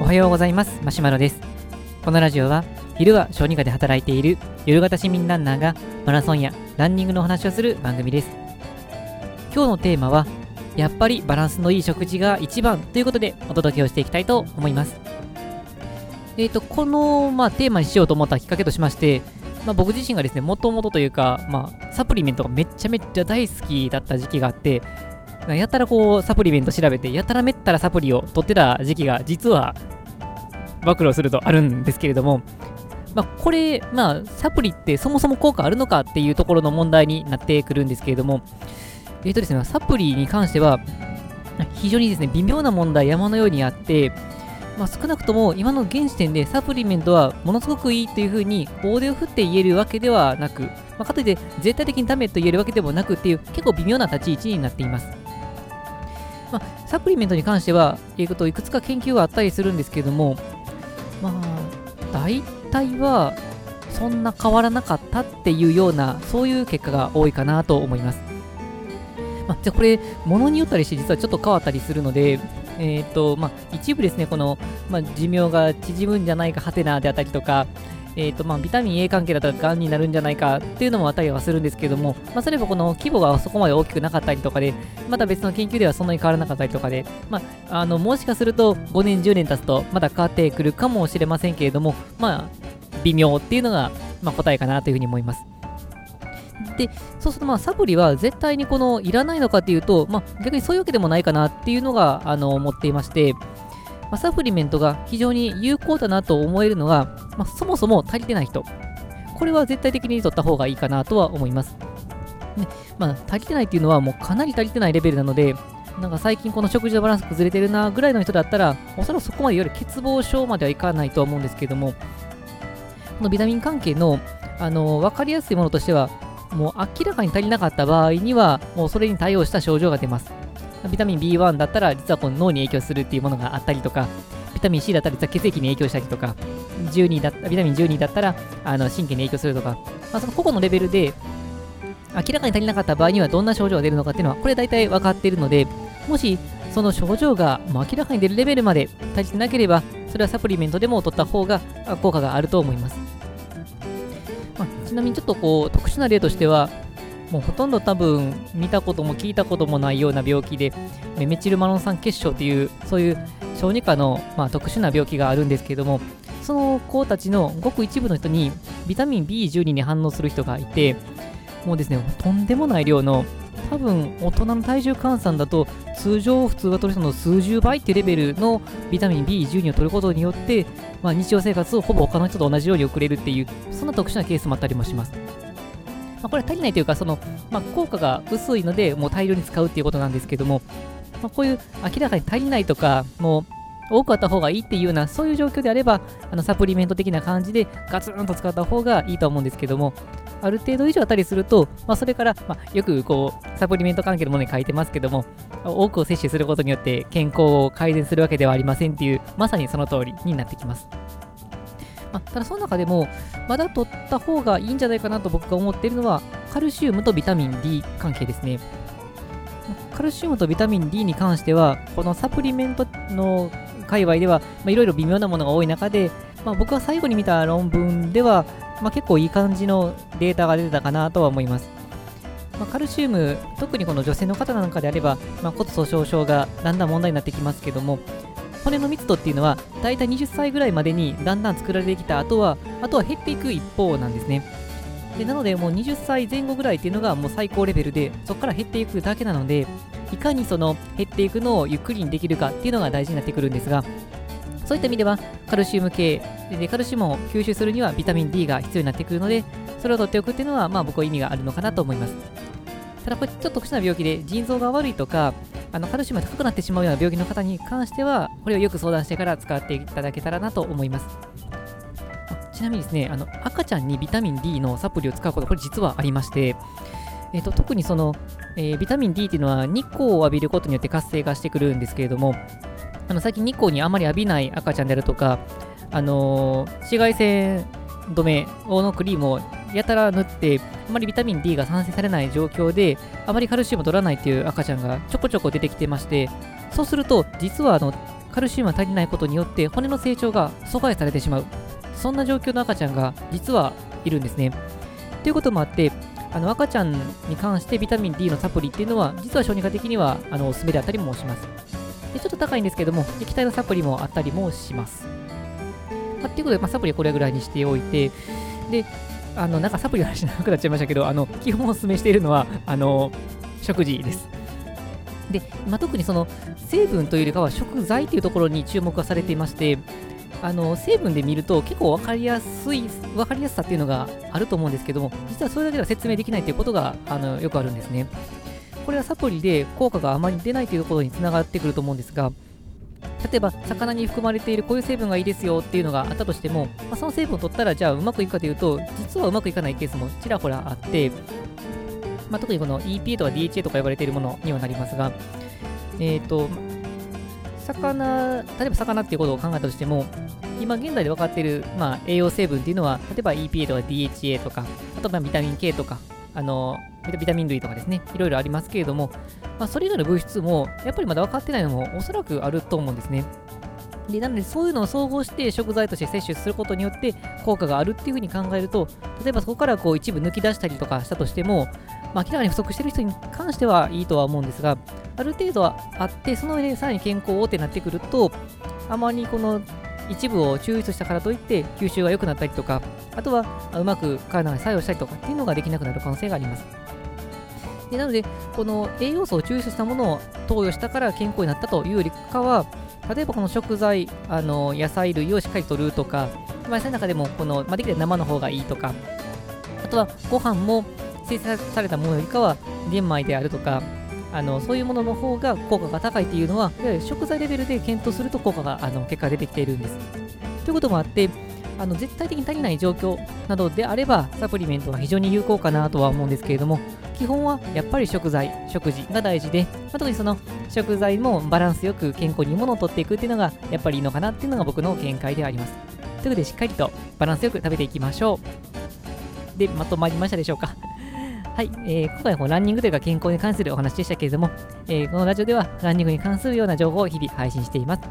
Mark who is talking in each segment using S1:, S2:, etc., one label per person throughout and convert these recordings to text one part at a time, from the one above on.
S1: おはようございます。マシュマロです。このラジオは昼は小児科で働いている夜型市民ランナーがマラソンやランニングの話をする番組です。今日のテーマはやっぱりバランスのいい食事が一番ということでお届けをしていきたいと思います。えーと、この、まあ、テーマにしようと思ったきっかけとしまして、まあ、僕自身がですね、もともとというか、まあ、サプリメントがめっちゃめっちゃ大好きだった時期があって、やたらこう、サプリメント調べて、やたらめったらサプリを取ってた時期が、実は、暴露するとあるんですけれども、まあ、これ、まあ、サプリってそもそも効果あるのかっていうところの問題になってくるんですけれども、えっ、ー、とですね、サプリに関しては、非常にですね、微妙な問題山のようにあって、まあ、少なくとも今の現時点でサプリメントはものすごくいいというふうに大手を振って言えるわけではなく、まあ、かといって絶対的にダメと言えるわけでもなくっていう結構微妙な立ち位置になっています。まあ、サプリメントに関しては、えー、といくつか研究があったりするんですけども、まあ、大体はそんな変わらなかったっていうような、そういう結果が多いかなと思います。まあ、じゃあこれ、ものによったりして実はちょっと変わったりするので、えーとまあ、一部ですね、この、まあ、寿命が縮むんじゃないか、ハテナであったりとか、えーとまあ、ビタミン A 関係だったらがんになるんじゃないかっていうのもあったりはするんですけども、まあ、それはこの規模がそこまで大きくなかったりとかで、また別の研究ではそんなに変わらなかったりとかで、まあ、あのもしかすると5年、10年経つとまだ変わってくるかもしれませんけれども、まあ、微妙っていうのが、ま、答えかなというふうに思います。で、そうするとまあサプリは絶対にこのいらないのかっていうと、まあ、逆にそういうわけでもないかなっていうのがあの思っていまして、まあ、サプリメントが非常に有効だなと思えるのが、まあ、そもそも足りてない人。これは絶対的に取った方がいいかなとは思います。ねまあ、足りてないっていうのはもうかなり足りてないレベルなので、なんか最近この食事のバランス崩れてるなぐらいの人だったら、おそらくそこまでいわゆる欠乏症まではいかないとは思うんですけども、このビタミン関係のあの分かりやすいものとしては、もう明らかに足りなかった場合には、もうそれに対応した症状が出ます。ビタミン B1 だったら、実はこの脳に影響するっていうものがあったりとか、ビタミン C だったら実は血液に影響したりとか、12だビタミン12だったらあの神経に影響するとか、まあ、その個々のレベルで明らかに足りなかった場合にはどんな症状が出るのかっていうのは、これ大体分かっているので、もしその症状が明らかに出るレベルまで足りてなければ、それはサプリメントでも取った方が効果があると思います。まあ、ちなみにちょっとこう特殊な例としては、もうほとんど多分見たことも聞いたこともないような病気で、メチルマロン酸血症という、そういう小児科の、まあ、特殊な病気があるんですけども、その子たちのごく一部の人にビタミン B12 に反応する人がいて、もうですね、とんでもない量の多分大人の体重換算だと通常普通が取る人の数十倍っていうレベルのビタミン B12 を取ることによって、まあ、日常生活をほぼ他の人と同じように送れるっていうそんな特殊なケースもあったりもします。まあ、これは足りないというかその、まあ、効果が薄いのでもう大量に使うっていうことなんですけども、まあ、こういう明らかに足りないとかもう多くあった方がいいっていうようなそういう状況であればあのサプリメント的な感じでガツンと使った方がいいと思うんですけどもある程度以上あったりすると、まあ、それから、まあ、よくこうサプリメント関係のものに書いてますけども、多くを摂取することによって健康を改善するわけではありませんっていう、まさにその通りになってきます。まあ、ただその中でも、まだ取った方がいいんじゃないかなと僕が思っているのは、カルシウムとビタミン D 関係ですね。カルシウムとビタミン D に関しては、このサプリメントの界隈では、いろいろ微妙なものが多い中で、まあ、僕が最後に見た論文では、まあ、結構いい感じのデータが出てたかなとは思います。まあ、カルシウム、特にこの女性の方なんかであれば、まあ、骨粗鬆症がだんだん問題になってきますけども、骨の密度っていうのは、だいたい20歳ぐらいまでにだんだん作られてきた後は、あとは減っていく一方なんですね。でなので、もう20歳前後ぐらいっていうのがもう最高レベルで、そこから減っていくだけなので、いかにその減っていくのをゆっくりにできるかっていうのが大事になってくるんですが、そういった意味では、カルシウム系で、カルシウムを吸収するにはビタミン D が必要になってくるので、それを取っておくっていうのは、まあ僕は意味があるのかなと思います。ただこれちょっと特殊な病気で腎臓が悪いとか、あのカルシウムが高くなってしまうような病気の方に関しては、これをよく相談してから使っていただけたらなと思います。ちなみにですね、あの赤ちゃんにビタミン D のサプリを使うこと、これ実はありまして、えーと、特にその、えー、ビタミン D っていうのは日光を浴びることによって活性化してくるんですけれども、あの最近日光にあまり浴びない赤ちゃんであるとか、あのー、紫外線止めのクリームをやたら塗って、あまりビタミン D が産生されない状況で、あまりカルシウムを取らないっていう赤ちゃんがちょこちょこ出てきてまして、そうすると、実はあのカルシウムが足りないことによって骨の成長が阻害されてしまう。そんな状況の赤ちゃんが実はいるんですね。ということもあって、あの赤ちゃんに関してビタミン D のサプリっていうのは、実は小児科的にはあのおすすめであったりもします。でちょっと高いんですけども、液体のサプリもあったりもします。まあ、っていうことで、まあ、サプリはこれぐらいにしておいて、で、あの、なんかサプリの話長くなっちゃいましたけど、あの、基本お勧めしているのは、あの、食事です。で、まあ、特にその成分というよりかは食材というところに注目がされていまして、あの成分で見ると結構分かりやすい、分かりやすさっていうのがあると思うんですけども、実はそれだけでは説明できないということがあのよくあるんですね。これはサプリで効果があまり出ないというころにつながってくると思うんですが、例えば魚に含まれているこういう成分がいいですよっていうのがあったとしても、まあ、その成分を取ったらじゃあうまくいくかというと実はうまくいかないケースもちらほらあって、まあ、特にこの EPA とか DHA とか呼ばれているものにはなりますが、えっ、ー、と魚例えば魚っていうことを考えたとしても今現在で分かっている、まあ、栄養成分っていうのは例えば EPA とか DHA とかあとまビタミン K とかあのビタミン類とかですねいろいろありますけれどもまあ、それ以外の物質もやっぱりまだ分かってないのもおそらくあると思うんですね。でなのでそういうのを総合して食材として摂取することによって効果があるっていうふうに考えると例えばそこからこう一部抜き出したりとかしたとしても、まあ、明らかに不足している人に関してはいいとは思うんですがある程度はあってその上でさらに健康をってなってくるとあまりこの一部を抽出したからといって吸収が良くなったりとかあとはうまく体が作用したりとかっていうのができなくなる可能性があります。でなので、この栄養素を抽出したものを投与したから健康になったというよりかは、例えばこの食材、あの野菜類をしっかりとるとか、野菜の中でもこの、まあ、できる生の方がいいとか、あとはご飯も生成されたものよりかは玄米であるとか、あのそういうものの方が効果が高いというのは、いわゆる食材レベルで検討すると効果があの結果出てきているんです。ということもあって、あの絶対的に足りない状況などであれば、サプリメントは非常に有効かなとは思うんですけれども、基本はやっぱり食材、食事が大事で、まあ、特にその食材もバランスよく健康にいいものをとっていくっていうのがやっぱりいいのかなっていうのが僕の見解であります。ということでしっかりとバランスよく食べていきましょう。で、まとまりましたでしょうかはい、えー、今回はランニングというか健康に関するお話でしたけれども、えー、このラジオではランニングに関するような情報を日々配信しています。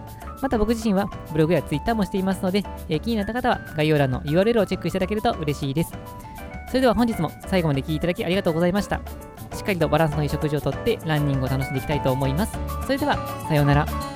S1: また僕自身はブログやツイッターもしていますので、えー、気になった方は概要欄の URL をチェックいただけると嬉しいです。それでは本日も最後まで聴いていただきありがとうございました。しっかりとバランスのいい食事をとってランニングを楽しんでいきたいと思います。それでは、さようなら。